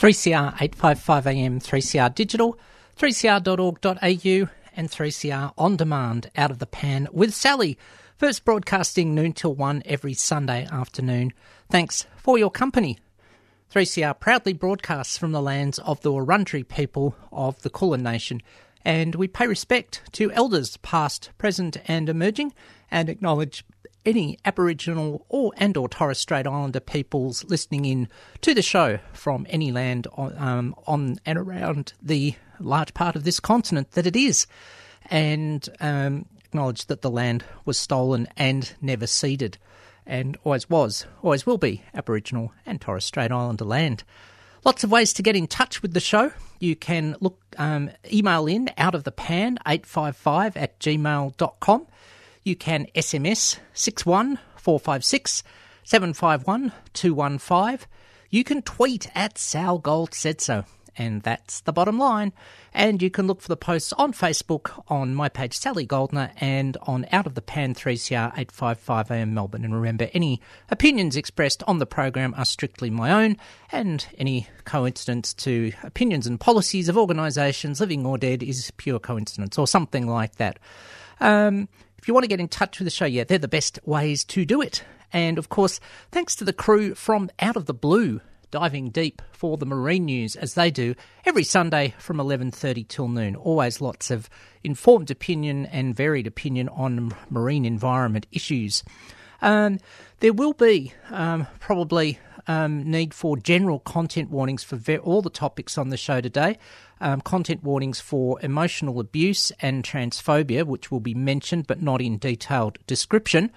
3CR 855 AM, 3CR Digital, 3cr.org.au, and 3CR On Demand out of the pan with Sally. First broadcasting noon till 1 every Sunday afternoon. Thanks for your company. 3CR proudly broadcasts from the lands of the Wurundjeri people of the Kulin Nation, and we pay respect to elders past, present, and emerging, and acknowledge any Aboriginal or and or Torres Strait Islander peoples listening in to the show from any land on, um, on and around the large part of this continent that it is, and um, acknowledge that the land was stolen and never ceded, and always was, always will be Aboriginal and Torres Strait Islander land. Lots of ways to get in touch with the show. You can look um, email in out of the pan 855 at gmail.com. You can SMS 61456 751 215. You can tweet at Sal Gold said so. And that's the bottom line. And you can look for the posts on Facebook on my page, Sally Goldner, and on Out of the Pan 3CR 855 AM Melbourne. And remember, any opinions expressed on the program are strictly my own, and any coincidence to opinions and policies of organisations, living or dead, is pure coincidence or something like that. Um, if you want to get in touch with the show, yeah, they're the best ways to do it. And of course, thanks to the crew from Out of the Blue, diving deep for the marine news as they do every Sunday from 11:30 till noon. Always lots of informed opinion and varied opinion on marine environment issues. Um, there will be um, probably um, need for general content warnings for ve- all the topics on the show today. Um, content warnings for emotional abuse and transphobia, which will be mentioned but not in detailed description.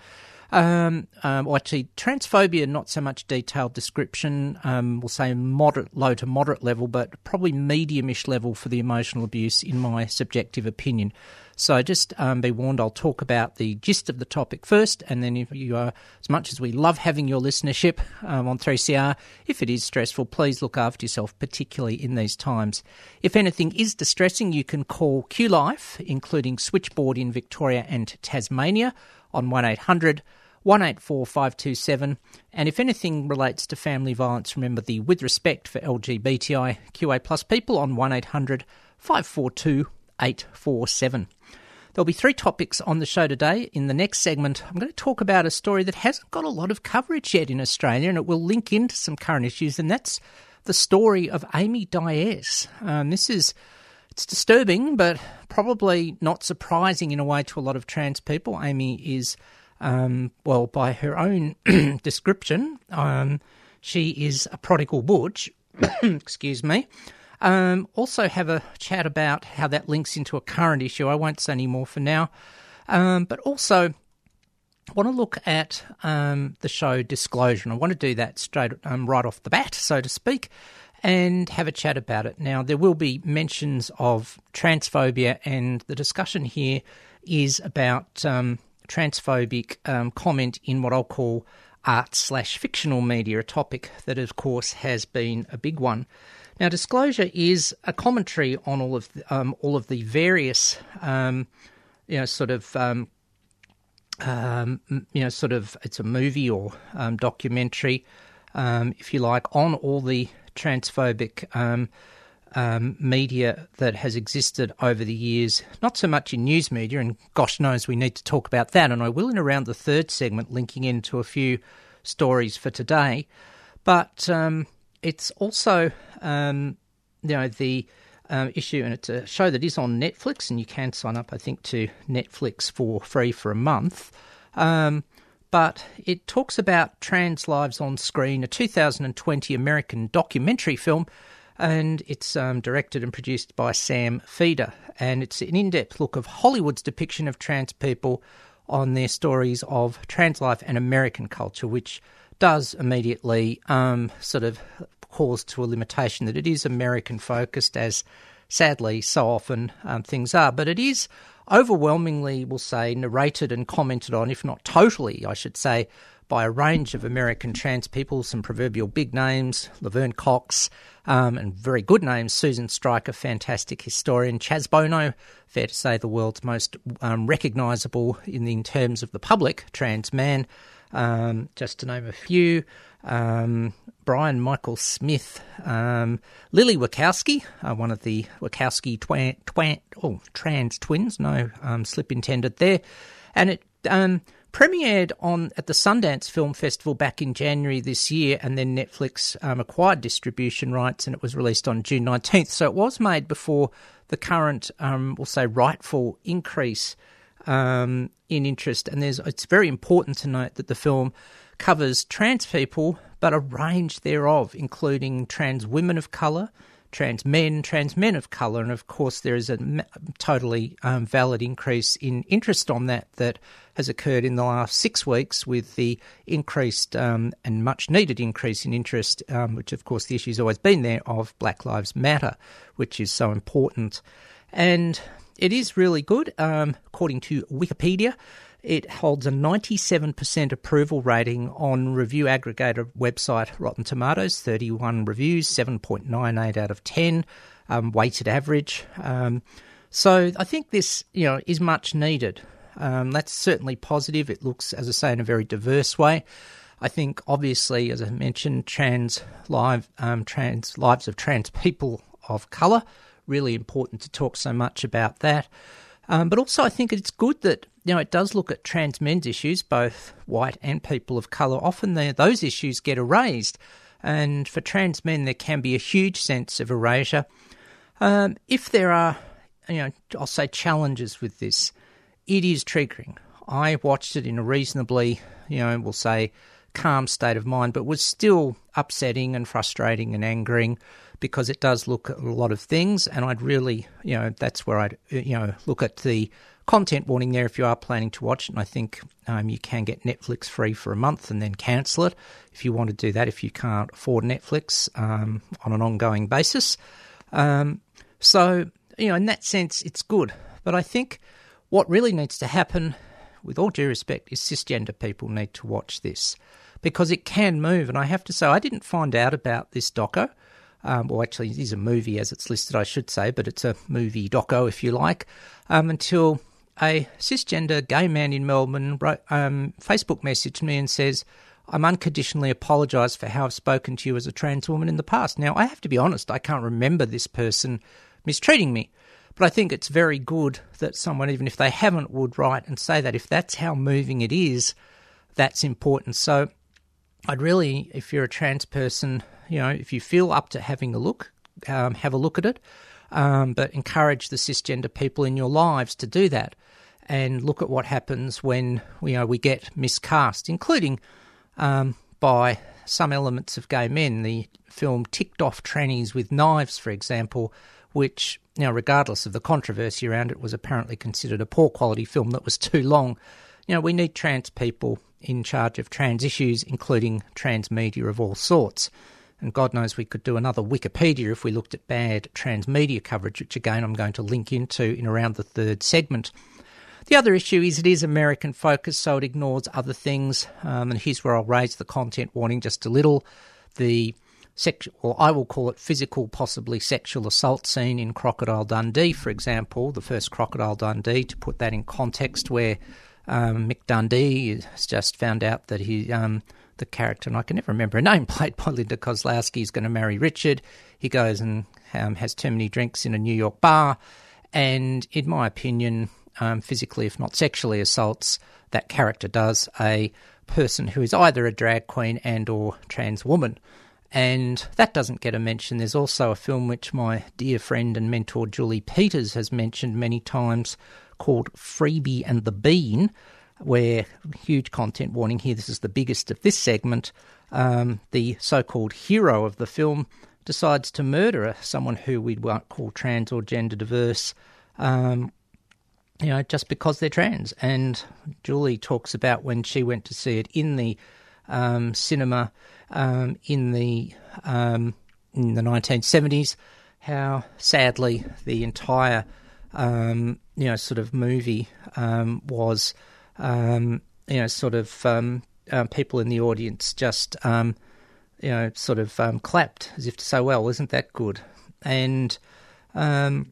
Um, um, actually, transphobia, not so much detailed description. Um, we'll say moderate, low to moderate level, but probably mediumish level for the emotional abuse, in my subjective opinion. So just um, be warned, I'll talk about the gist of the topic first, and then if you are, as much as we love having your listenership um, on 3CR, if it is stressful, please look after yourself, particularly in these times. If anything is distressing, you can call Q Life, including Switchboard in Victoria and Tasmania, on 1800 184 527. And if anything relates to family violence, remember the With Respect for LGBTI QA plus people on 1800 542 847. There'll be three topics on the show today. In the next segment, I'm going to talk about a story that hasn't got a lot of coverage yet in Australia, and it will link into some current issues, and that's the story of Amy Dyess. Um, this is it's disturbing, but probably not surprising in a way to a lot of trans people. Amy is, um, well, by her own description, um, she is a prodigal butch. Excuse me. Um, also, have a chat about how that links into a current issue. I won't say any more for now. Um, but also, want to look at um, the show Disclosure. And I want to do that straight um, right off the bat, so to speak, and have a chat about it. Now, there will be mentions of transphobia, and the discussion here is about um, transphobic um, comment in what I'll call art slash fictional media, a topic that, of course, has been a big one. Now, disclosure is a commentary on all of the, um, all of the various, um, you know, sort of, um, um, you know, sort of. It's a movie or um, documentary, um, if you like, on all the transphobic um, um, media that has existed over the years. Not so much in news media, and gosh knows we need to talk about that. And I will in around the third segment, linking into a few stories for today. But um, it's also, um, you know, the um, issue, and it's a show that is on Netflix, and you can sign up, I think, to Netflix for free for a month. Um, but it talks about trans lives on screen, a 2020 American documentary film, and it's um, directed and produced by Sam Feder, And it's an in depth look of Hollywood's depiction of trans people on their stories of trans life and American culture, which does immediately um, sort of cause to a limitation that it is American focused, as sadly so often um, things are. But it is overwhelmingly, we'll say, narrated and commented on, if not totally, I should say, by a range of American trans people, some proverbial big names, Laverne Cox, um, and very good names, Susan Stryker, fantastic historian, Chaz Bono, fair to say the world's most um, recognisable in, in terms of the public trans man, um, just to name a few. um, Brian Michael Smith, um, Lily Wachowski, uh, one of the Wachowski twan, twan, oh, trans twins, no um, slip intended there, and it um, premiered on at the Sundance Film Festival back in January this year, and then Netflix um, acquired distribution rights, and it was released on June nineteenth. So it was made before the current, um, we'll say, rightful increase um, in interest. And there's it's very important to note that the film covers trans people, but a range thereof, including trans women of colour, trans men, trans men of colour, and of course there is a totally um, valid increase in interest on that that has occurred in the last six weeks with the increased um, and much needed increase in interest, um, which of course the issue's always been there of Black Lives Matter, which is so important, and it is really good um, according to Wikipedia. It holds a 97% approval rating on review aggregator website Rotten Tomatoes, 31 reviews, 7.98 out of 10, um, weighted average. Um, so I think this, you know, is much needed. Um, that's certainly positive. It looks, as I say, in a very diverse way. I think, obviously, as I mentioned, trans live, um, trans lives of trans people of colour, really important to talk so much about that. Um, but also, I think it's good that you know it does look at trans men's issues, both white and people of colour. Often those issues get erased, and for trans men, there can be a huge sense of erasure. Um, if there are, you know, I'll say challenges with this, it is triggering. I watched it in a reasonably, you know, we'll say calm state of mind, but was still upsetting and frustrating and angering because it does look at a lot of things. And I'd really, you know, that's where I'd, you know, look at the content warning there if you are planning to watch it. And I think um, you can get Netflix free for a month and then cancel it if you want to do that if you can't afford Netflix um, on an ongoing basis. Um, so, you know, in that sense, it's good. But I think what really needs to happen, with all due respect, is cisgender people need to watch this because it can move. And I have to say, I didn't find out about this doco. Um, well, actually, it is a movie as it's listed, I should say, but it's a movie doco, if you like, um, until a cisgender gay man in Melbourne wrote, um, Facebook messaged me and says, I'm unconditionally apologise for how I've spoken to you as a trans woman in the past. Now, I have to be honest, I can't remember this person mistreating me. But I think it's very good that someone, even if they haven't, would write and say that. If that's how moving it is, that's important. So I'd really, if you're a trans person, you know, if you feel up to having a look, um, have a look at it. Um, but encourage the cisgender people in your lives to do that and look at what happens when you know we get miscast, including um, by some elements of gay men. The film ticked off trannies with knives, for example, which you know, regardless of the controversy around it, was apparently considered a poor quality film that was too long. You know, we need trans people in charge of trans issues, including trans media of all sorts. And God knows we could do another Wikipedia if we looked at bad transmedia coverage, which again I'm going to link into in around the third segment. The other issue is it is American focused, so it ignores other things. Um, and here's where I'll raise the content warning just a little. The sexual, or I will call it physical, possibly sexual assault scene in Crocodile Dundee, for example, the first Crocodile Dundee, to put that in context, where um, Mick Dundee has just found out that he. Um, the character, and I can never remember her name, played by Linda Kozlowski, is going to marry Richard. He goes and um, has too many drinks in a New York bar, and in my opinion, um, physically, if not sexually, assaults that character does a person who is either a drag queen and or trans woman. And that doesn't get a mention. There's also a film which my dear friend and mentor Julie Peters has mentioned many times called Freebie and the Bean, where huge content warning here. This is the biggest of this segment. Um, the so-called hero of the film decides to murder someone who we won't call trans or gender diverse, um, you know, just because they're trans. And Julie talks about when she went to see it in the um, cinema um, in the um, in the 1970s, how sadly the entire um, you know sort of movie um, was um, you know, sort of um, um, people in the audience just, um, you know, sort of um, clapped as if to say, "Well, isn't that good?" And um,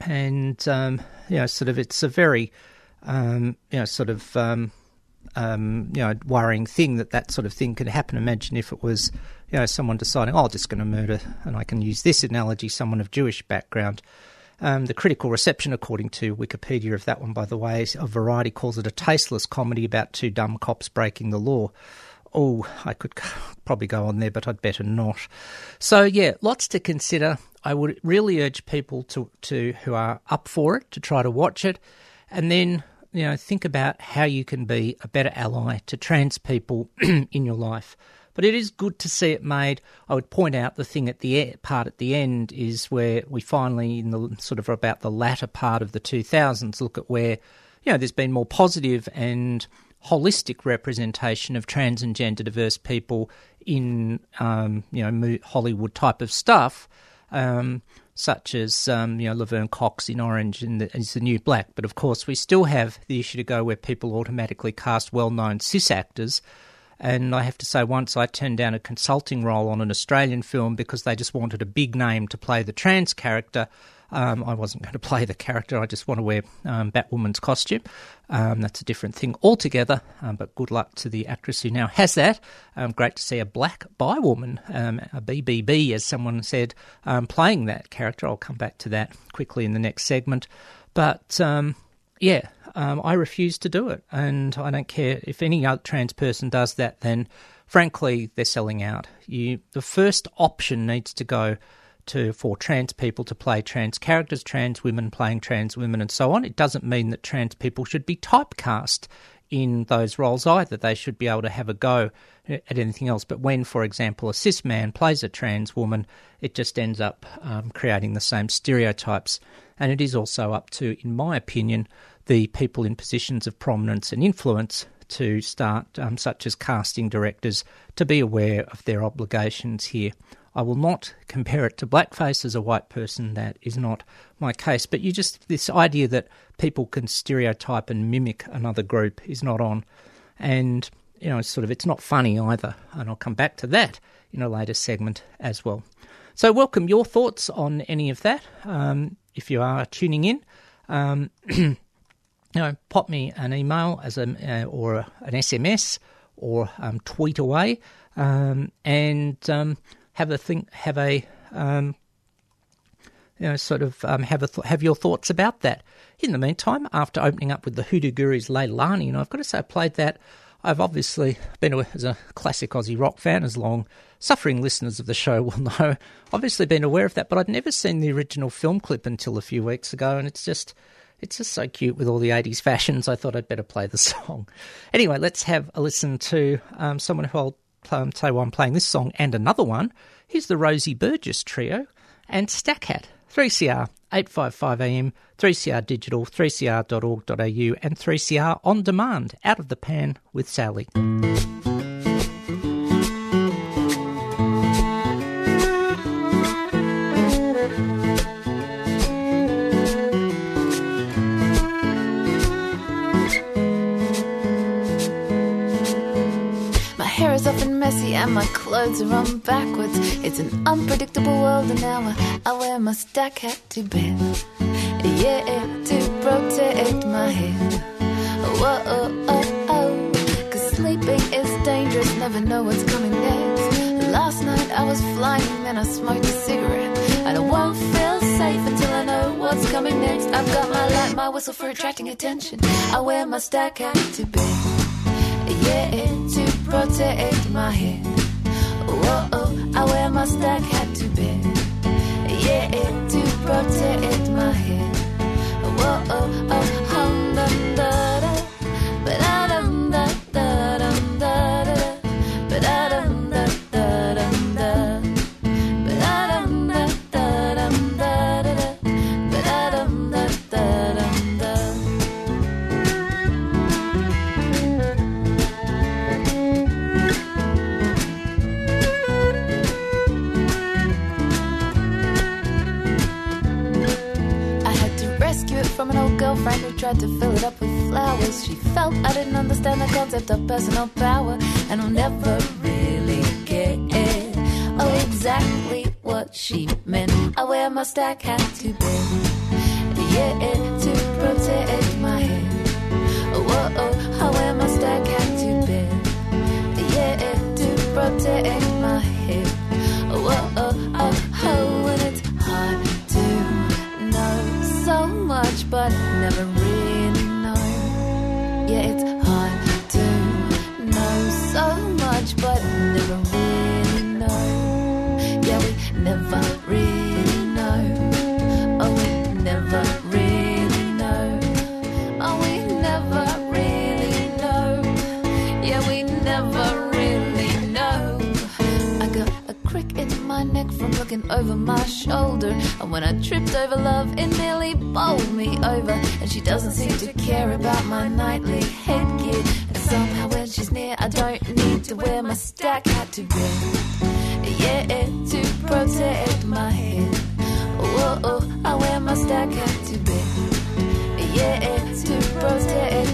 and you know, sort of, it's a very, you know, sort of um, you know worrying thing that that sort of thing could happen. Imagine if it was you know someone deciding, oh, I'm just going to murder, and I can use this analogy, someone of Jewish background. Um, the critical reception, according to Wikipedia of that one, by the way, of Variety calls it a tasteless comedy about two dumb cops breaking the law. Oh, I could probably go on there, but I'd better not. So yeah, lots to consider. I would really urge people to, to who are up for it to try to watch it, and then you know think about how you can be a better ally to trans people in your life. But it is good to see it made. I would point out the thing at the part at the end is where we finally, in the sort of about the latter part of the 2000s, look at where you know there's been more positive and holistic representation of trans and gender diverse people in um, you know Hollywood type of stuff, um, such as um, you know Laverne Cox in Orange and the, is the New Black. But of course, we still have the issue to go where people automatically cast well-known cis actors. And I have to say, once I turned down a consulting role on an Australian film because they just wanted a big name to play the trans character. Um, I wasn't going to play the character. I just want to wear um, Batwoman's costume. Um, that's a different thing altogether. Um, but good luck to the actress who now has that. Um, great to see a black bi woman, um, a BBB, as someone said, playing that character. I'll come back to that quickly in the next segment. But um, yeah, um, I refuse to do it, and I don't care if any other trans person does that. Then, frankly, they're selling out. You, the first option needs to go to for trans people to play trans characters, trans women playing trans women, and so on. It doesn't mean that trans people should be typecast in those roles either. They should be able to have a go at anything else. But when, for example, a cis man plays a trans woman, it just ends up um, creating the same stereotypes. And it is also up to, in my opinion, the people in positions of prominence and influence to start, um, such as casting directors, to be aware of their obligations here. I will not compare it to blackface as a white person. That is not my case. But you just, this idea that people can stereotype and mimic another group is not on. And, you know, it's sort of, it's not funny either. And I'll come back to that in a later segment as well. So, welcome your thoughts on any of that. Um, if you are tuning in, um, you know, pop me an email as a uh, or an SMS or um, tweet away, um, and um, have a think, have a um, you know, sort of um, have a th- have your thoughts about that. In the meantime, after opening up with the Hoodoo Gurus Leilani, and I've got to say, I played that. I've obviously been a, as a classic Aussie rock fan, as long suffering listeners of the show will know. Obviously, been aware of that, but I'd never seen the original film clip until a few weeks ago, and it's just it's just so cute with all the 80s fashions. I thought I'd better play the song. Anyway, let's have a listen to um, someone who I'll um, I'm playing this song and another one. Here's the Rosie Burgess Trio and Stackhat. 3CR 855 AM, 3CR Digital, 3cr.org.au, and 3CR On Demand, Out of the Pan with Sally. And my clothes are on backwards. It's an unpredictable world, and now I, I wear my stack hat to bed. Yeah, to protect my head. Whoa, oh, oh, oh. Cause sleeping is dangerous, never know what's coming next. Last night I was flying, then I smoked a cigarette. And I won't feel safe until I know what's coming next. I've got my light, my whistle for attracting attention. I wear my stack hat to bed. Yeah, to protect my head. I wear my stack hat to bed. Yeah, to protect my head. Whoa, oh, oh, tried to fill it up with flowers. She felt I didn't understand the concept of personal power, and I'll never really get it. Oh, exactly what she meant. I wear my stack hat to bed, yeah, to protect my head. Whoa, oh, I wear my stack hat to bed, yeah, to protect my head. Oh, oh, oh, oh, oh, and it's hard to know so much, but looking over my shoulder. And when I tripped over love, it nearly bowled me over. And she doesn't seem to care about my nightly headgear. And somehow when she's near, I don't need to wear my stack hat to bed. Yeah, to protect my head. Oh, I wear my stack hat to bed. Yeah, to protect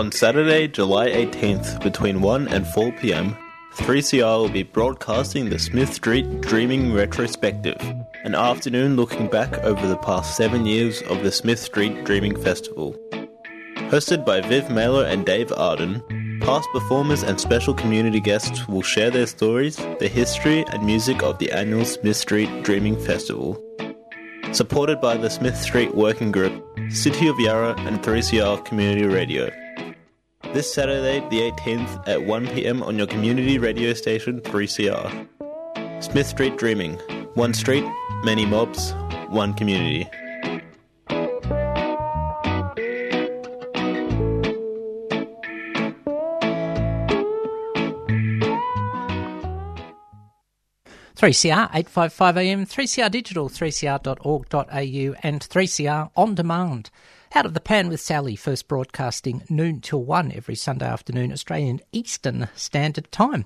On Saturday, July 18th, between 1 and 4 pm, 3CR will be broadcasting the Smith Street Dreaming Retrospective, an afternoon looking back over the past seven years of the Smith Street Dreaming Festival. Hosted by Viv Mailer and Dave Arden, past performers and special community guests will share their stories, the history, and music of the annual Smith Street Dreaming Festival. Supported by the Smith Street Working Group, City of Yarra, and 3CR Community Radio. This Saturday, the 18th, at 1pm on your community radio station 3CR. Smith Street Dreaming. One street, many mobs, one community. Three CR eight five five AM, three CR digital, three CR.org.au, and three CR on demand. Out of the pan with Sally, first broadcasting noon till one every Sunday afternoon, Australian Eastern Standard Time.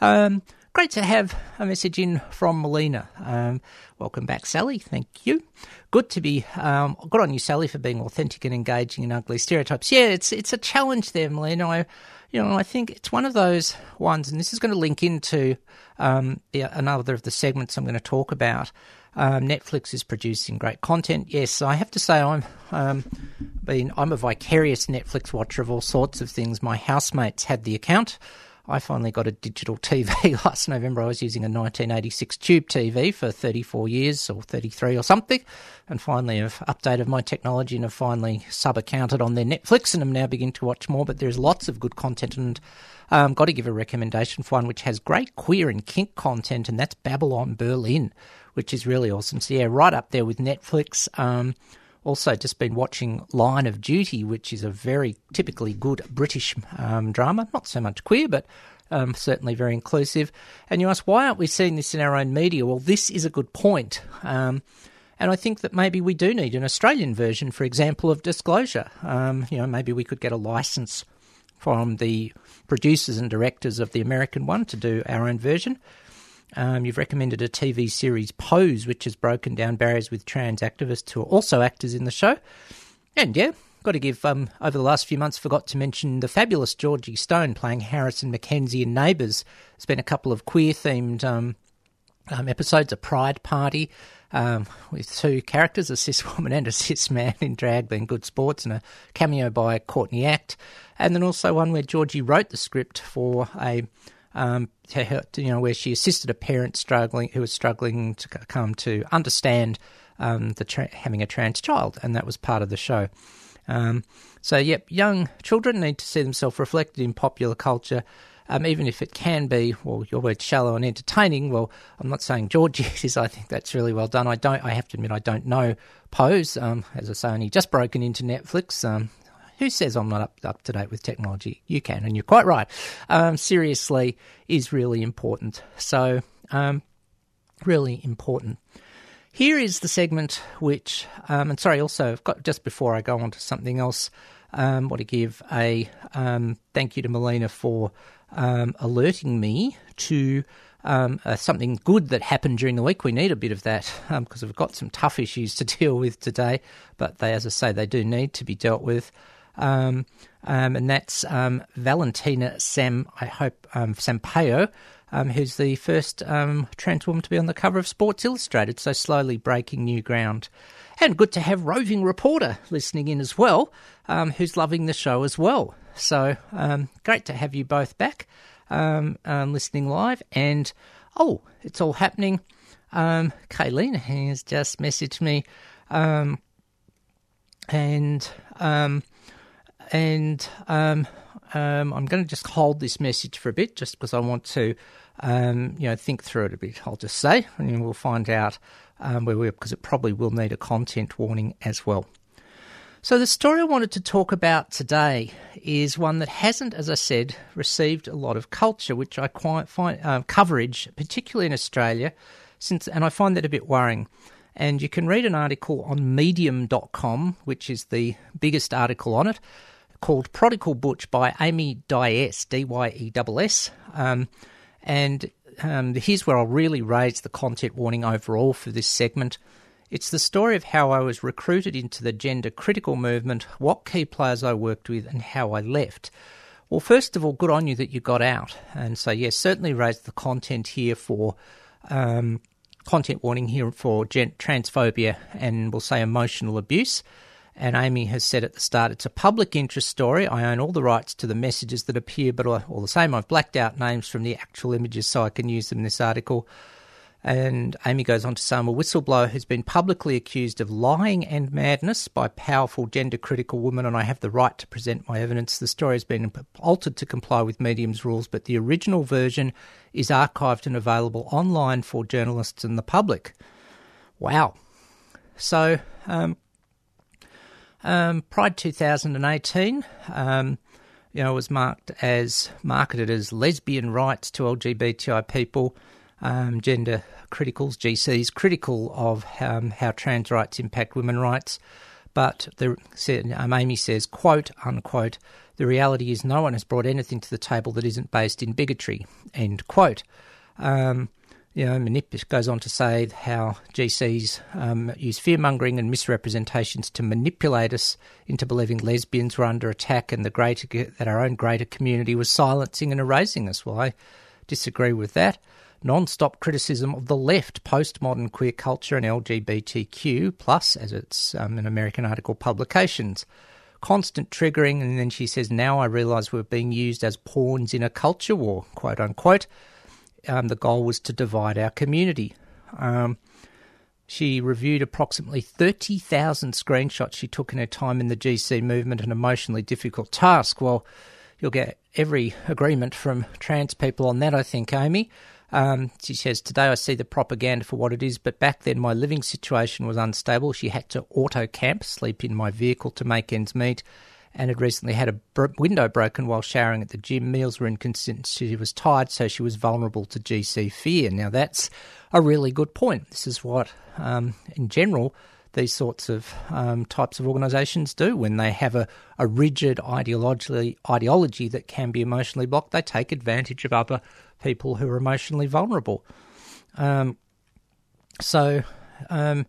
Um, great to have a message in from Melina. Um, welcome back, Sally. Thank you. Good to be. Um, good on you, Sally, for being authentic and engaging in ugly stereotypes. Yeah, it's it's a challenge there, Melina. I, you know, I think it's one of those ones, and this is going to link into um, the, another of the segments I'm going to talk about. Um, Netflix is producing great content. Yes, I have to say I'm um, been I'm a vicarious Netflix watcher of all sorts of things. My housemates had the account. I finally got a digital TV last November. I was using a 1986 tube TV for 34 years or 33 or something, and finally have updated my technology and have finally sub accounted on their Netflix and am now beginning to watch more. But there's lots of good content and um, got to give a recommendation for one which has great queer and kink content, and that's Babylon Berlin, which is really awesome. So yeah, right up there with Netflix. Um, also, just been watching Line of Duty, which is a very typically good British um, drama. Not so much queer, but um, certainly very inclusive. And you ask, why aren't we seeing this in our own media? Well, this is a good point. Um, and I think that maybe we do need an Australian version, for example, of Disclosure. Um, you know, maybe we could get a license from the producers and directors of the American one to do our own version. Um, you've recommended a TV series, Pose, which has broken down barriers with trans activists who are also actors in the show. And yeah, got to give, um, over the last few months, forgot to mention the fabulous Georgie Stone playing Harrison Mackenzie in Neighbours. There's been a couple of queer themed um, um, episodes, a pride party um, with two characters, a cis woman and a cis man in drag, being good sports, and a cameo by Courtney Act. And then also one where Georgie wrote the script for a um, to you know, where she assisted a parent struggling who was struggling to come to understand um, the tra- having a trans child, and that was part of the show. Um, so, yep, young children need to see themselves reflected in popular culture, um, even if it can be, well, your word shallow and entertaining. Well, I'm not saying Georgie is. I think that's really well done. I don't. I have to admit, I don't know Pose. Um, as I say, only just broken into Netflix. Um, who says I'm not up, up to date with technology? You can, and you're quite right. Um, seriously, is really important. So, um, really important. Here is the segment which, um, and sorry, also, I've got just before I go on to something else, um, want to give a um, thank you to Melina for um, alerting me to um, uh, something good that happened during the week. We need a bit of that because we've got some tough issues to deal with today, but they, as I say, they do need to be dealt with. Um, um, and that's um, Valentina Sam, I hope, um, Sampaio, um, who's the first um, trans woman to be on the cover of Sports Illustrated, so slowly breaking new ground. And good to have roving reporter listening in as well, um, who's loving the show as well. So um, great to have you both back listening live. And oh, it's all happening. Um, Kayleen has just messaged me, um, and um, and um, um, I'm going to just hold this message for a bit, just because I want to, um, you know, think through it a bit. I'll just say, and we'll find out um, where we're because it probably will need a content warning as well. So the story I wanted to talk about today is one that hasn't, as I said, received a lot of culture, which I quite find uh, coverage, particularly in Australia, since, and I find that a bit worrying. And you can read an article on Medium.com, which is the biggest article on it, called Prodigal Butch by Amy Dyess, D Y E S S. Um, and um, here's where I'll really raise the content warning overall for this segment. It's the story of how I was recruited into the gender critical movement, what key players I worked with, and how I left. Well, first of all, good on you that you got out. And so, yes, certainly raise the content here for um, content warning here for gen- transphobia and we'll say emotional abuse. And Amy has said at the start, it's a public interest story. I own all the rights to the messages that appear, but all the same, I've blacked out names from the actual images so I can use them in this article. And Amy goes on to say, I'm a whistleblower who's been publicly accused of lying and madness by powerful gender critical women, and I have the right to present my evidence. The story has been altered to comply with Medium's rules, but the original version is archived and available online for journalists and the public. Wow. So, um, um, Pride 2018, um, you know, was marked as marketed as lesbian rights to LGBTI people, um, gender criticals, GCs, critical of um, how trans rights impact women rights. But the, um, Amy says, quote unquote, the reality is no one has brought anything to the table that isn't based in bigotry, end quote. Um, you know, manip- goes on to say how GCs um, use fear mongering and misrepresentations to manipulate us into believing lesbians were under attack and the greater that our own greater community was silencing and erasing us. Well, I disagree with that. Non-stop criticism of the left, postmodern queer culture, and LGBTQ plus, as it's um, an American article publications. Constant triggering, and then she says, "Now I realise we're being used as pawns in a culture war," quote unquote um, the goal was to divide our community. Um, she reviewed approximately 30,000 screenshots she took in her time in the GC movement, an emotionally difficult task. Well, you'll get every agreement from trans people on that, I think, Amy. Um, she says, Today I see the propaganda for what it is, but back then my living situation was unstable. She had to auto camp, sleep in my vehicle to make ends meet and had recently had a window broken while showering at the gym. Meals were inconsistent. She was tired, so she was vulnerable to GC fear. Now, that's a really good point. This is what, um, in general, these sorts of um, types of organisations do when they have a, a rigid ideology, ideology that can be emotionally blocked. They take advantage of other people who are emotionally vulnerable. Um, so um,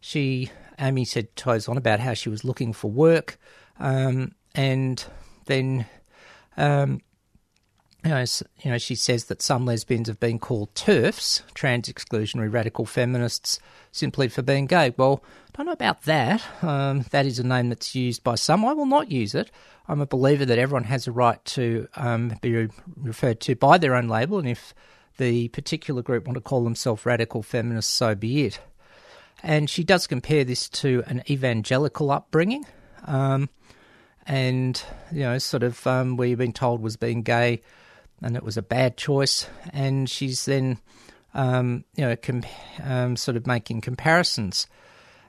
she, Amy said, goes on about how she was looking for work. Um, and then um, you know, you know, she says that some lesbians have been called TERFs, trans exclusionary radical feminists, simply for being gay. Well, I don't know about that. Um, that is a name that's used by some. I will not use it. I'm a believer that everyone has a right to um, be referred to by their own label, and if the particular group want to call themselves radical feminists, so be it. And she does compare this to an evangelical upbringing. Um, and you know, sort of um, where you've been told was being gay, and it was a bad choice. And she's then, um, you know, com- um, sort of making comparisons,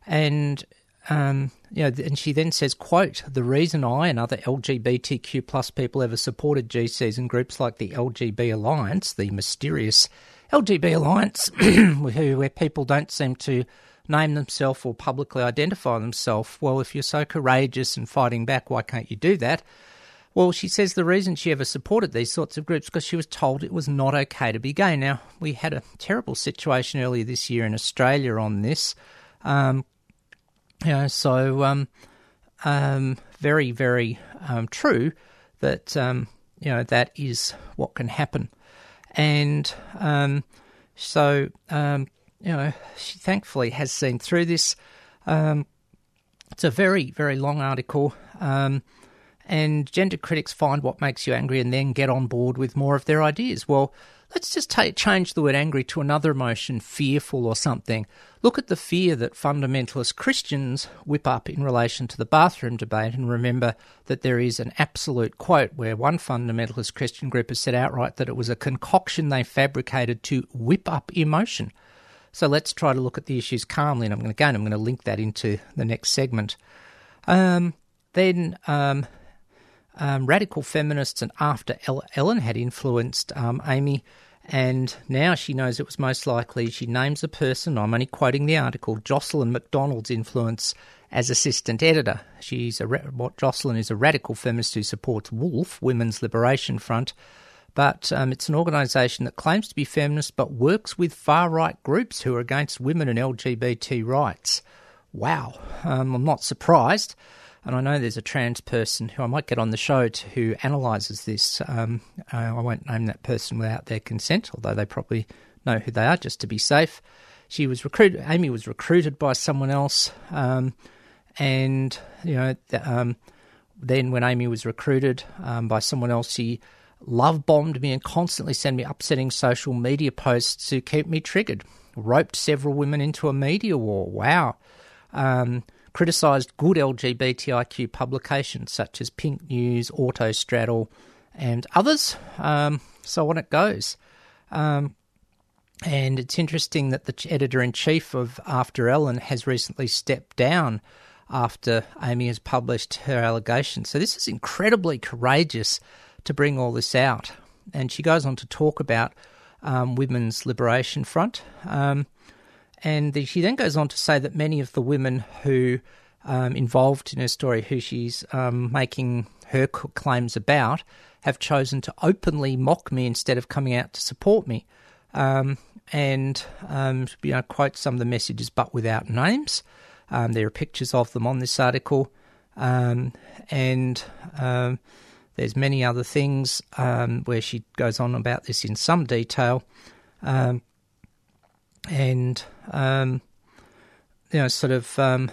and um, you know, and she then says, "quote The reason I and other LGBTQ plus people ever supported GCs and groups like the LGB Alliance, the mysterious LGB Alliance, where people don't seem to." Name themselves or publicly identify themselves. Well, if you're so courageous and fighting back, why can't you do that? Well, she says the reason she ever supported these sorts of groups because she was told it was not okay to be gay. Now, we had a terrible situation earlier this year in Australia on this. Um, you know, so um, um, very, very um, true that um, you know that is what can happen, and um, so you know she thankfully has seen through this. Um, it's a very, very long article. Um, and gender critics find what makes you angry and then get on board with more of their ideas. Well, let's just change the word angry to another emotion, fearful or something. Look at the fear that fundamentalist Christians whip up in relation to the bathroom debate, and remember that there is an absolute quote where one fundamentalist Christian group has said outright that it was a concoction they fabricated to whip up emotion. So let's try to look at the issues calmly, and I'm going to again I'm going to link that into the next segment. Um, then um, um, radical feminists and after Ellen had influenced um, Amy, and now she knows it was most likely. She names a person. I'm only quoting the article. Jocelyn McDonald's influence as assistant editor. She's a what Jocelyn is a radical feminist who supports Wolf Women's Liberation Front but um, it's an organisation that claims to be feminist but works with far right groups who are against women and LGBT rights. Wow, um, I'm not surprised. And I know there's a trans person who I might get on the show to, who analyses this. Um, uh, I won't name that person without their consent, although they probably know who they are just to be safe. She was recruited. Amy was recruited by someone else, um, and you know, th- um, then when Amy was recruited um, by someone else, she love bombed me and constantly sent me upsetting social media posts to keep me triggered. Roped several women into a media war. Wow. Um, criticised good LGBTIQ publications such as PinkNews, Autostraddle, and others. Um, so on it goes. Um, and it's interesting that the editor in chief of AfterEllen has recently stepped down after Amy has published her allegations. So this is incredibly courageous to bring all this out. And she goes on to talk about um, Women's Liberation Front. Um, and the, she then goes on to say that many of the women who um, involved in her story, who she's um, making her claims about, have chosen to openly mock me instead of coming out to support me. Um, and um, you know, quote some of the messages, but without names. There are pictures of them on this article, and there's many other things um, where she goes on about this in some detail, um, and um, you know, sort of, um,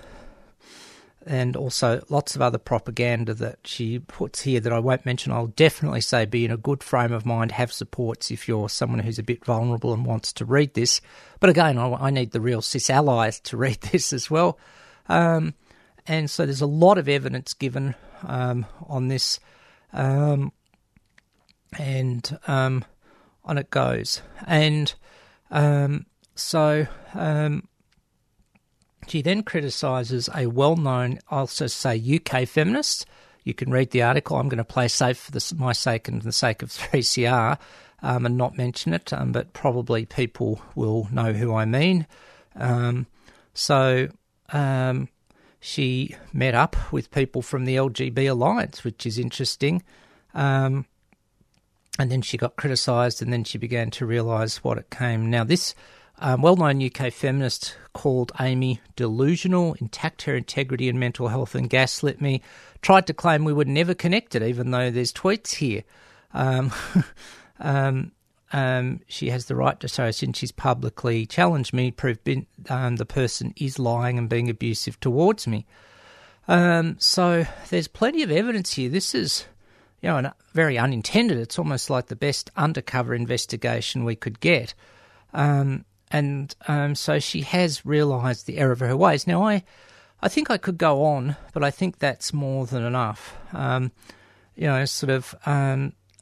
and also lots of other propaganda that she puts here that I won't mention. I'll definitely say be in a good frame of mind, have supports if you're someone who's a bit vulnerable and wants to read this. But again, I, I need the real cis allies to read this as well. Um, and so there's a lot of evidence given um, on this, um, and um, on it goes. And um, so um, she then criticises a well-known, I'll also say UK feminist. You can read the article. I'm going to play safe for the, my sake and the sake of 3CR um, and not mention it, um, but probably people will know who I mean. Um, so um, she met up with people from the LGB Alliance, which is interesting. Um, and then she got criticised, and then she began to realise what it came. Now, this um, well known UK feminist called Amy delusional, intact her integrity and mental health, and gaslit me. Tried to claim we were never connected, even though there's tweets here. Um, um, she has the right to so since she's publicly challenged me, prove been, um, the person is lying and being abusive towards me. Um, so there's plenty of evidence here. This is, you know, very unintended. It's almost like the best undercover investigation we could get. Um, and um, so she has realised the error of her ways. Now, I, I think I could go on, but I think that's more than enough. Um, you know, sort of,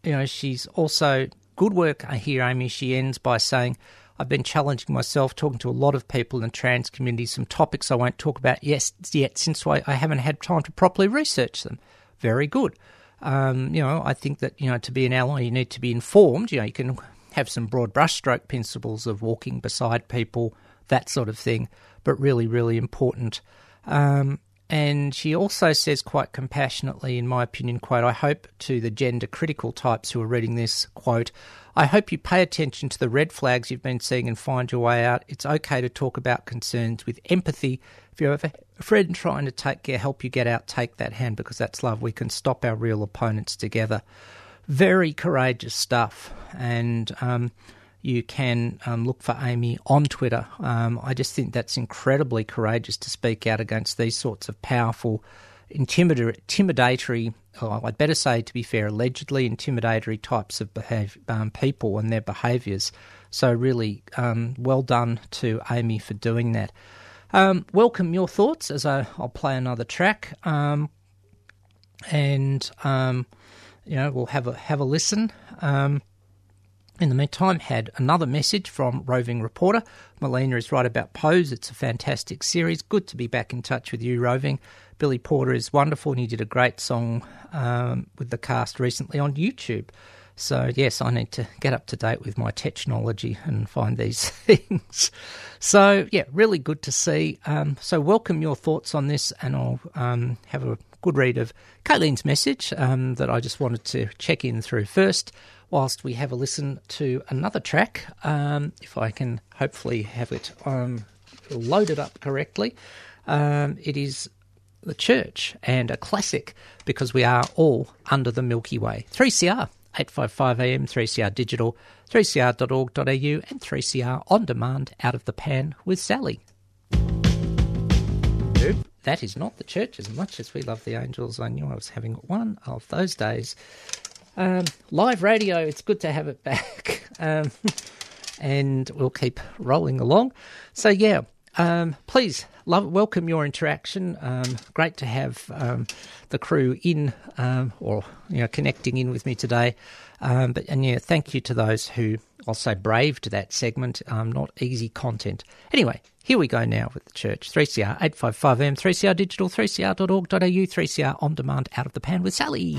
you know, she's also good work here, Amy. She ends by saying, I've been challenging myself, talking to a lot of people in the trans community, some topics I won't talk about yes, yet since I, I haven't had time to properly research them. Very good. Um, you know, I think that, you know, to be an ally, you need to be informed. You know, you can have some broad brushstroke principles of walking beside people, that sort of thing, but really, really important. Um, and she also says quite compassionately, in my opinion, quote, I hope to the gender critical types who are reading this, quote, I hope you pay attention to the red flags you've been seeing and find your way out. It's okay to talk about concerns with empathy. If you have a friend trying to take care, help you get out, take that hand because that's love. We can stop our real opponents together. Very courageous stuff. And um, you can um, look for Amy on Twitter. Um, I just think that's incredibly courageous to speak out against these sorts of powerful, intimidator- intimidatory, oh, I'd better say, to be fair, allegedly intimidatory types of um, people and their behaviours. So, really, um, well done to Amy for doing that. Um, welcome your thoughts as I, will play another track. Um, and, you know, we'll have a, have a listen. Um, in the meantime, had another message from roving reporter. Melina is right about Pose. It's a fantastic series. Good to be back in touch with you, roving. Billy Porter is wonderful, and he did a great song um, with the cast recently on YouTube. So yes, I need to get up to date with my technology and find these things. So yeah, really good to see. Um, so welcome your thoughts on this, and I'll um, have a good read of Kayleen's message um, that I just wanted to check in through first whilst we have a listen to another track, um, if I can hopefully have it um, loaded up correctly. Um, it is The Church and a classic because we are all under the Milky Way. 3CR, 855 AM, 3CR Digital, 3cr.org.au, and 3CR On Demand Out of the Pan with Sally. Nope, that is not the church as much as we love the angels. I knew I was having one of those days. Um, live radio, it's good to have it back. Um, and we'll keep rolling along. So, yeah, um, please love, welcome your interaction. Um, great to have um, the crew in um, or you know connecting in with me today. but and yeah, thank you to those who say braved that segment. not easy content. Anyway, here we go now with the church. 3CR 855M, 3CR Digital, 3CR.org.au, 3CR On Demand Out of the Pan with Sally.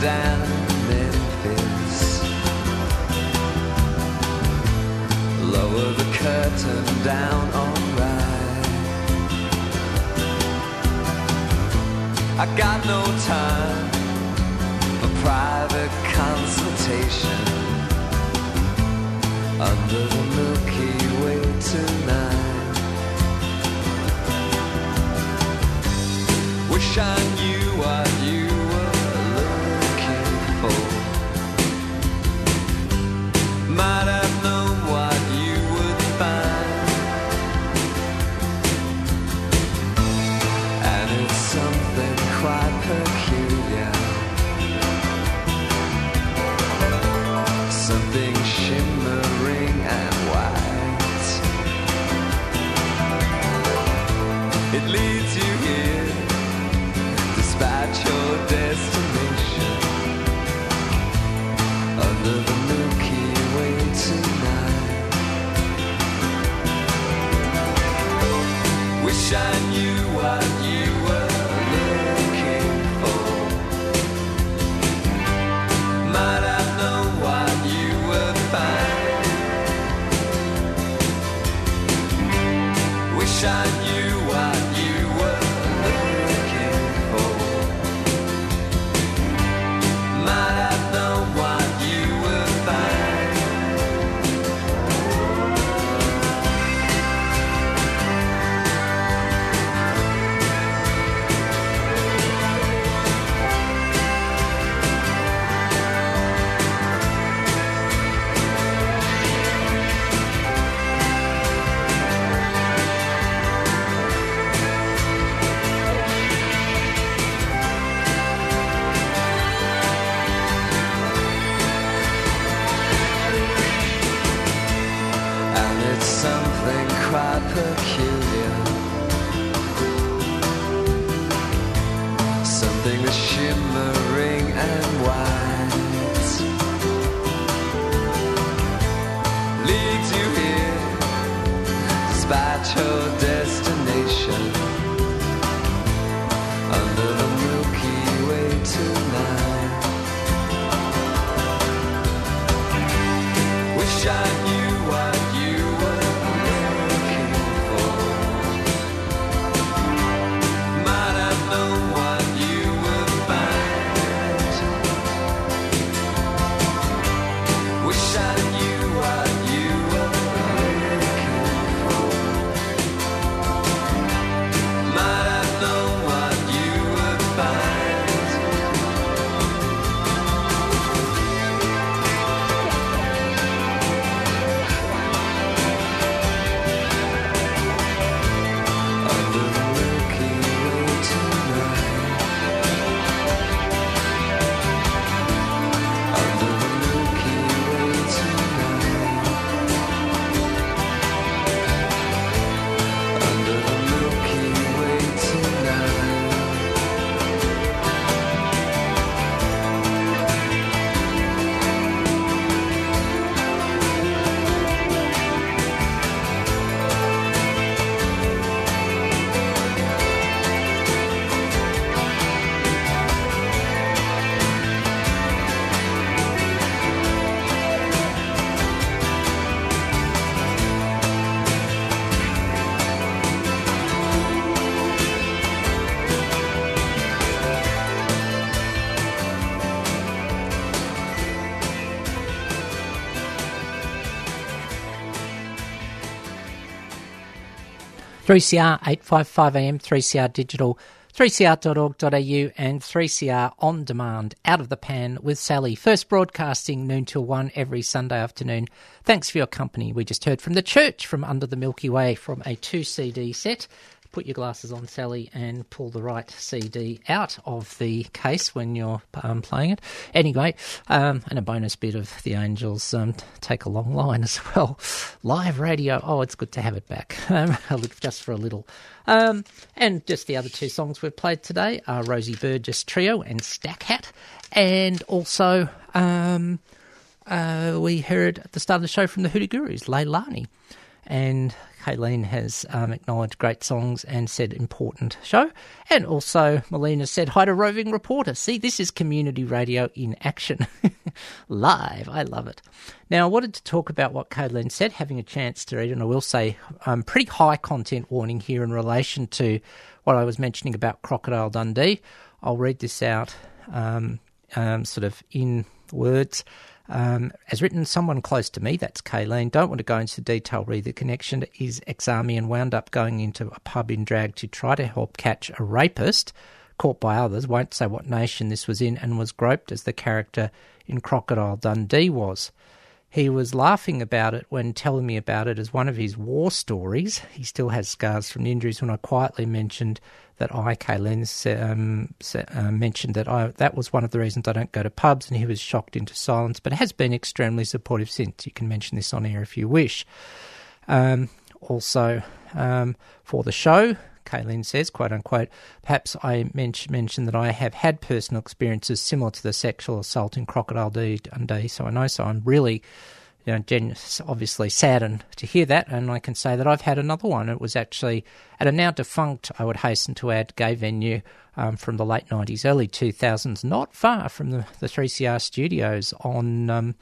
down Memphis. Lower the curtain down, alright. I got no time for private consultation under the Milky Way tonight. Wish I knew what you 3CR 855 AM, 3CR Digital, 3cr.org.au, and 3CR On Demand, Out of the Pan with Sally. First broadcasting noon till 1 every Sunday afternoon. Thanks for your company. We just heard from The Church from Under the Milky Way from a 2 CD set. Put your glasses on, Sally, and pull the right CD out of the case when you're um, playing it. Anyway, um, and a bonus bit of the Angels um, take a long line as well. Live radio. Oh, it's good to have it back, um, just for a little. Um, and just the other two songs we've played today are Rosie Burgess Trio and Stack Hat, and also um, uh, we heard at the start of the show from the Hoodoo Gurus, Leilani. And Kayleen has um, acknowledged great songs and said important show. And also, Melina said hi to roving reporter. See, this is community radio in action. Live. I love it. Now, I wanted to talk about what Kayleen said, having a chance to read, and I will say um, pretty high content warning here in relation to what I was mentioning about Crocodile Dundee. I'll read this out um, um, sort of in words. Um, as written, someone close to me, that's Kayleen, don't want to go into detail, read the connection, is ex army and wound up going into a pub in drag to try to help catch a rapist caught by others, won't say what nation this was in, and was groped as the character in Crocodile Dundee was. He was laughing about it when telling me about it as one of his war stories. He still has scars from the injuries when I quietly mentioned that I, Kayleen, um, uh, mentioned that I that was one of the reasons I don't go to pubs, and he was shocked into silence, but has been extremely supportive since. You can mention this on air if you wish. Um, also, um, for the show, Kayleen says, quote unquote, perhaps I men- mentioned that I have had personal experiences similar to the sexual assault in Crocodile Dundee, so I know, so I'm really, you know, gen- obviously saddened to hear that, and I can say that I've had another one. It was actually at a now defunct, I would hasten to add, gay venue um, from the late 90s, early 2000s, not far from the, the 3CR studios on um,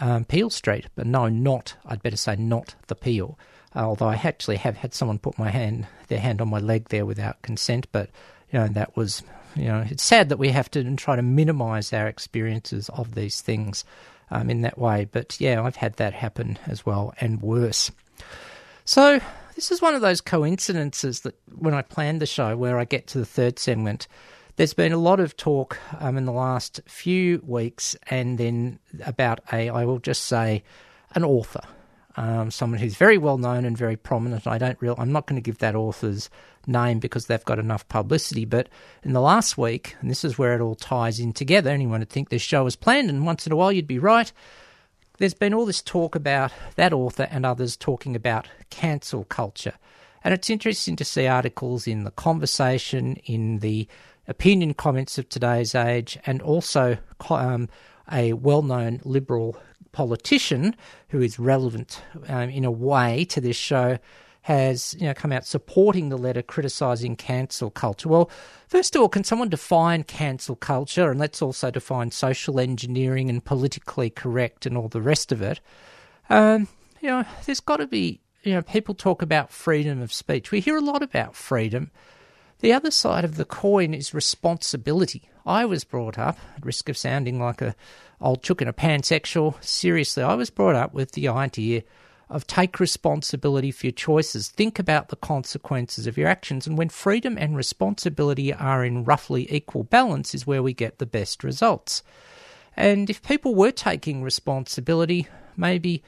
um, Peel Street, but no, not, I'd better say not the Peel. Although I actually have had someone put my hand, their hand on my leg there without consent, but you know that was, you know, it's sad that we have to try to minimise our experiences of these things um, in that way. But yeah, I've had that happen as well, and worse. So this is one of those coincidences that when I planned the show, where I get to the third segment, there's been a lot of talk um, in the last few weeks, and then about a, I will just say, an author, um, someone who's very well known and very prominent. I don't real, I'm not going to give that author's name because they've got enough publicity. But in the last week, and this is where it all ties in together. Anyone would think this show was planned, and once in a while you'd be right there's been all this talk about that author and others talking about cancel culture. And it's interesting to see articles in The Conversation, in the opinion comments of today's age, and also um, a well known liberal politician who is relevant um, in a way to this show has you know come out supporting the letter criticising cancel culture. Well, first of all, can someone define cancel culture, and let's also define social engineering and politically correct and all the rest of it. Um, you know, there's got to be you know people talk about freedom of speech. We hear a lot about freedom. The other side of the coin is responsibility. I was brought up, at risk of sounding like a old chook and a pansexual, seriously, I was brought up with the idea of take responsibility for your choices. Think about the consequences of your actions. And when freedom and responsibility are in roughly equal balance, is where we get the best results. And if people were taking responsibility, maybe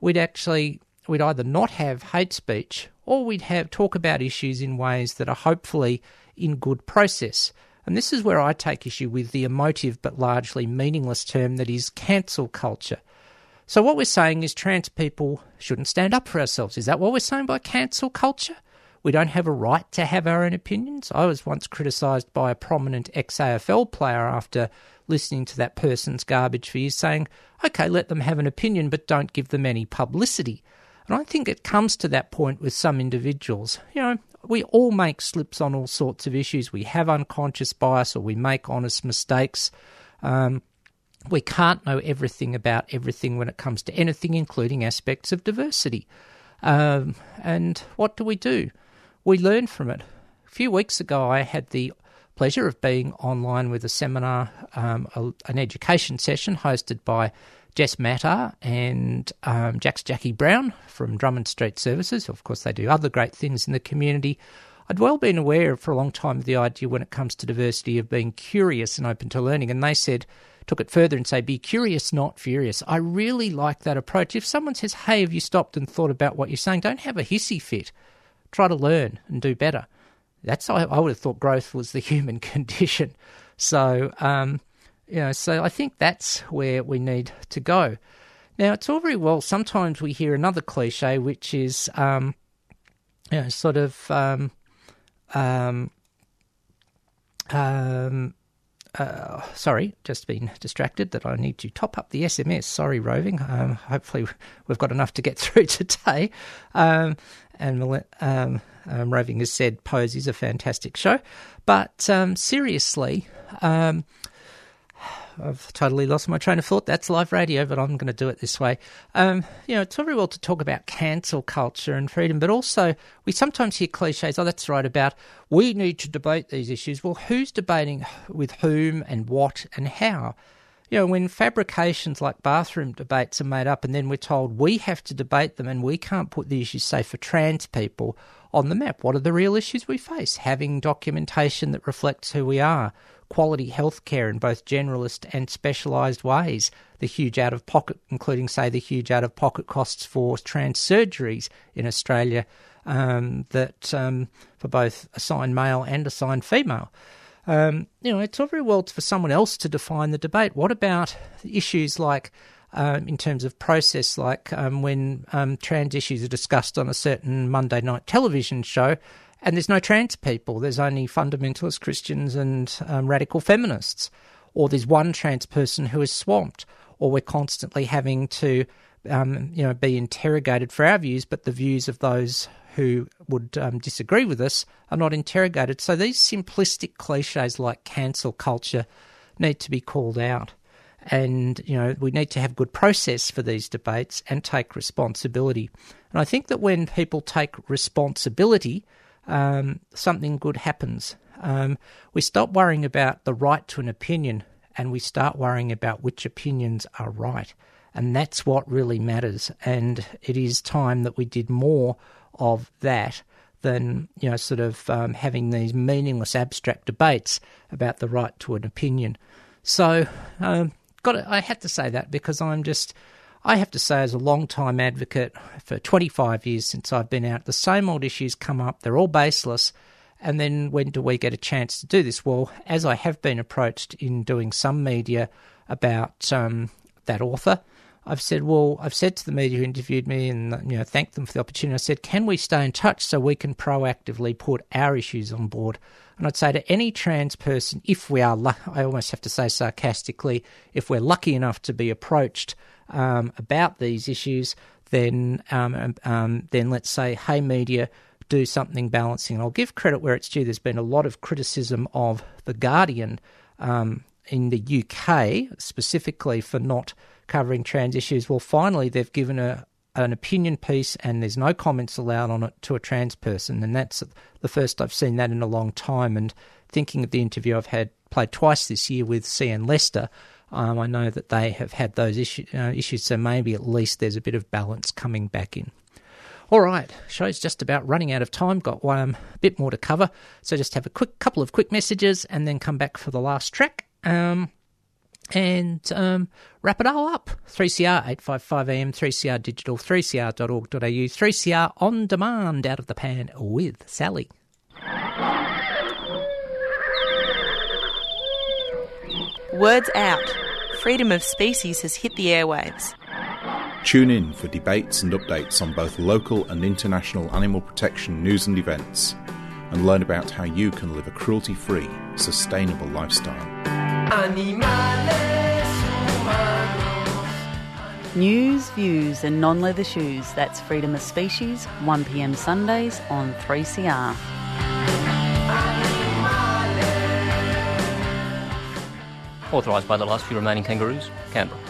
we'd actually we'd either not have hate speech or we'd have talk about issues in ways that are hopefully in good process. And this is where I take issue with the emotive but largely meaningless term that is cancel culture. So what we're saying is trans people shouldn't stand up for ourselves. Is that what we're saying by cancel culture? We don't have a right to have our own opinions. I was once criticised by a prominent ex AFL player after listening to that person's garbage for years, saying, okay, let them have an opinion, but don't give them any publicity. And I think it comes to that point with some individuals. You know, we all make slips on all sorts of issues. We have unconscious bias or we make honest mistakes. Um, we can't know everything about everything when it comes to anything, including aspects of diversity. Um, and what do we do? We learn from it. A few weeks ago, I had the pleasure of being online with a seminar, um, a, an education session hosted by Jess Matter and um, Jack's Jackie Brown from Drummond Street Services. Of course, they do other great things in the community. I'd well been aware for a long time of the idea when it comes to diversity of being curious and open to learning, and they said took it further and say, be curious, not furious. I really like that approach. If someone says, hey, have you stopped and thought about what you're saying? Don't have a hissy fit. Try to learn and do better. That's I, I would have thought growth was the human condition. So, um, you know, so I think that's where we need to go. Now, it's all very well. Sometimes we hear another cliche, which is, um, you know, sort of, um, um, um, uh, sorry, just been distracted that I need to top up the SMS. Sorry, roving. Um, hopefully, we've got enough to get through today. Um, and um, um, roving has said Pose is a fantastic show, but um, seriously. I've totally lost my train of thought. That's live radio, but I'm going to do it this way. Um, you know, it's very well to talk about cancel culture and freedom, but also we sometimes hear cliches. Oh, that's right about we need to debate these issues. Well, who's debating with whom and what and how? You know, when fabrications like bathroom debates are made up, and then we're told we have to debate them, and we can't put the issues, say, for trans people on the map. What are the real issues we face? Having documentation that reflects who we are quality healthcare in both generalist and specialised ways, the huge out of pocket, including, say, the huge out of pocket costs for trans surgeries in Australia um, that um, for both assigned male and assigned female. Um, you know, it's all very well for someone else to define the debate. What about issues like, um, in terms of process, like um, when um, trans issues are discussed on a certain Monday night television show, and there's no trans people. There's only fundamentalist Christians and um, radical feminists. Or there's one trans person who is swamped. Or we're constantly having to, um, you know, be interrogated for our views, but the views of those who would um, disagree with us are not interrogated. So these simplistic cliches like cancel culture need to be called out. And, you know, we need to have good process for these debates and take responsibility. And I think that when people take responsibility, um, something good happens. Um, we stop worrying about the right to an opinion and we start worrying about which opinions are right. And that's what really matters. And it is time that we did more of that than, you know, sort of um, having these meaningless abstract debates about the right to an opinion. So, um, got to, I had to say that because I'm just I have to say, as a long time advocate for 25 years since I've been out, the same old issues come up. They're all baseless. And then when do we get a chance to do this? Well, as I have been approached in doing some media about um, that author, I've said, well, I've said to the media who interviewed me and you know thanked them for the opportunity. I said, can we stay in touch so we can proactively put our issues on board? And I'd say to any trans person, if we are, I almost have to say sarcastically, if we're lucky enough to be approached um, about these issues, then um, um, then let's say, hey, media, do something balancing. And I'll give credit where it's due. There's been a lot of criticism of the Guardian um, in the UK specifically for not covering trans issues. Well, finally, they've given a an opinion piece and there's no comments allowed on it to a trans person, and that's the first I've seen that in a long time. And thinking of the interview I've had played twice this year with CN Lester, um, I know that they have had those issue, uh, issues, so maybe at least there's a bit of balance coming back in. All right, show's just about running out of time. Got one a bit more to cover, so just have a quick couple of quick messages and then come back for the last track. Um, and um, wrap it all up. 3CR 855 AM, 3CR digital, 3cr.org.au, 3CR on demand out of the pan with Sally. Words out. Freedom of species has hit the airwaves. Tune in for debates and updates on both local and international animal protection news and events, and learn about how you can live a cruelty free, sustainable lifestyle. News, views, and non leather shoes. That's Freedom of Species, 1pm Sundays on 3CR. Authorised by the last few remaining kangaroos, Canberra.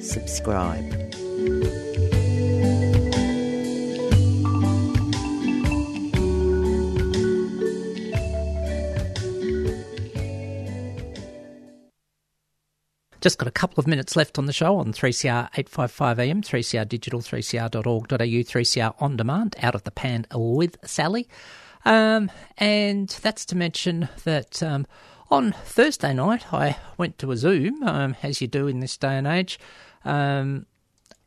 subscribe. Just got a couple of minutes left on the show on 3CR 855 AM, 3CR digital, 3cr.org.au, 3CR on demand, out of the pan with Sally. Um, and that's to mention that um, on Thursday night I went to a Zoom, um, as you do in this day and age, um,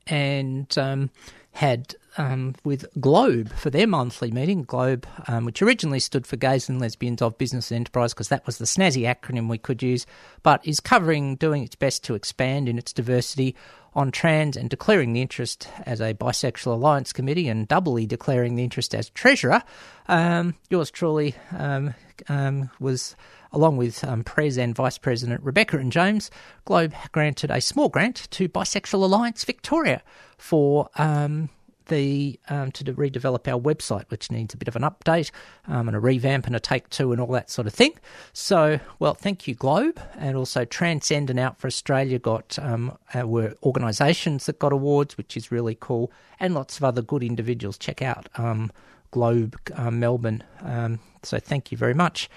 and um, had um, with Globe for their monthly meeting. Globe, um, which originally stood for Gays and Lesbians of Business and Enterprise, because that was the snazzy acronym we could use, but is covering, doing its best to expand in its diversity on trans and declaring the interest as a bisexual alliance committee and doubly declaring the interest as treasurer. Um, yours truly um, um, was along with um, Pres and Vice President Rebecca and James, Globe granted a small grant to Bisexual Alliance Victoria for um, the um, to redevelop our website, which needs a bit of an update um, and a revamp and a take two and all that sort of thing. So, well, thank you, Globe, and also Transcend and Out for Australia got um, uh, were organisations that got awards, which is really cool, and lots of other good individuals. Check out um, Globe um, Melbourne. Um, so, thank you very much.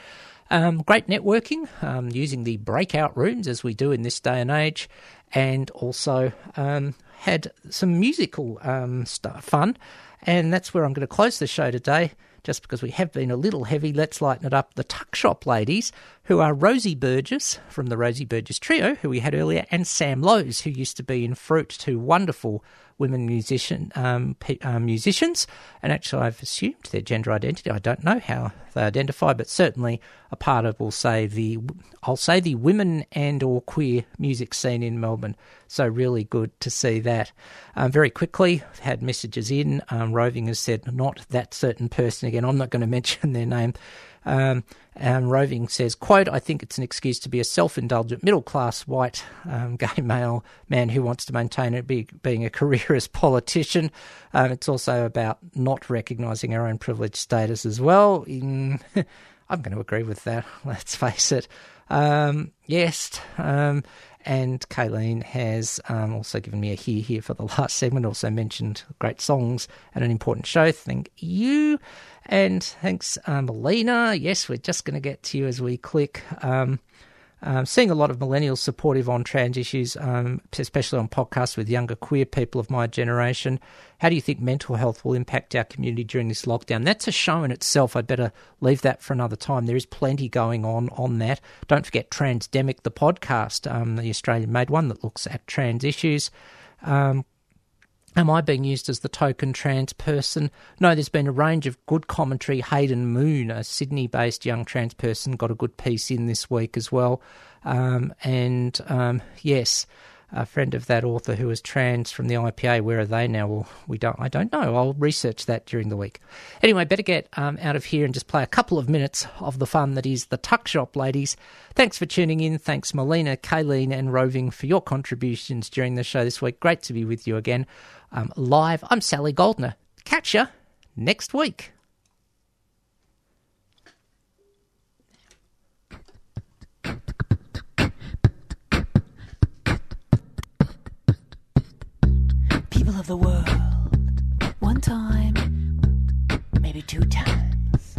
Um, great networking um, using the breakout rooms as we do in this day and age, and also um, had some musical um, fun. And that's where I'm going to close the show today, just because we have been a little heavy. Let's lighten it up. The Tuck Shop ladies, who are Rosie Burgess from the Rosie Burgess Trio, who we had earlier, and Sam Lohs, who used to be in Fruit, two wonderful women musician um, pe- uh, musicians. And actually, I've assumed their gender identity. I don't know how they identify, but certainly a part of, we'll say the, I'll say the women and or queer music scene in Melbourne. So really good to see that. Um, very quickly, had messages in. Um, Roving has said not that certain person again. I'm not going to mention their name. Um, um, Roving says, quote, I think it's an excuse to be a self-indulgent middle-class white um, gay male man who wants to maintain it be, being a careerist politician. Um, it's also about not recognising our own privileged status as well. In, I'm going to agree with that, let's face it. Um, yes, um, and Kayleen has um, also given me a here here for the last segment, also mentioned great songs and an important show. Thank you. And thanks, uh, Melina. Yes, we're just going to get to you as we click. Um, um, seeing a lot of millennials supportive on trans issues, um, especially on podcasts with younger queer people of my generation. How do you think mental health will impact our community during this lockdown? That's a show in itself. I'd better leave that for another time. There is plenty going on on that. Don't forget Transdemic, the podcast, um, the Australian made one that looks at trans issues. Am I being used as the token trans person? No, there's been a range of good commentary. Hayden Moon, a Sydney based young trans person, got a good piece in this week as well. Um, and um, yes, a friend of that author who was trans from the IPA, where are they now? Well, we don't. I don't know. I'll research that during the week. Anyway, better get um, out of here and just play a couple of minutes of the fun that is the Tuck Shop, ladies. Thanks for tuning in. Thanks, Melina, Kayleen, and Roving for your contributions during the show this week. Great to be with you again um, live. I'm Sally Goldner. Catch ya next week. Of the world, one time, maybe two times.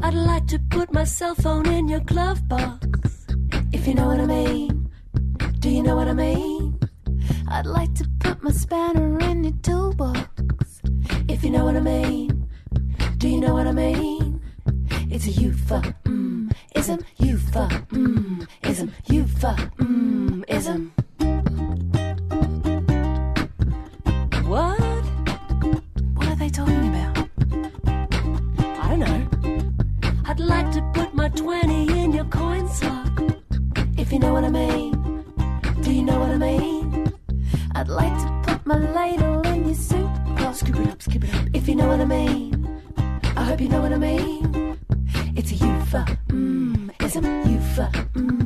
I'd like to put my cell phone in your glove box, if you know what I mean. Do you know what I mean? I'd like to put my spanner in your toolbox. If you know what I mean. Do you know what I mean? It's a euphemism, ism, euphemism, ism, euphemism, ism. 20 in your coin slot. If you know what I mean. Do you know what I mean? I'd like to put my ladle in your soup pot. Scoop it up, scoop it up. If you know what I mean. I hope you know what I mean. It's a euphemism, ism, euphemism, ism, euphemism.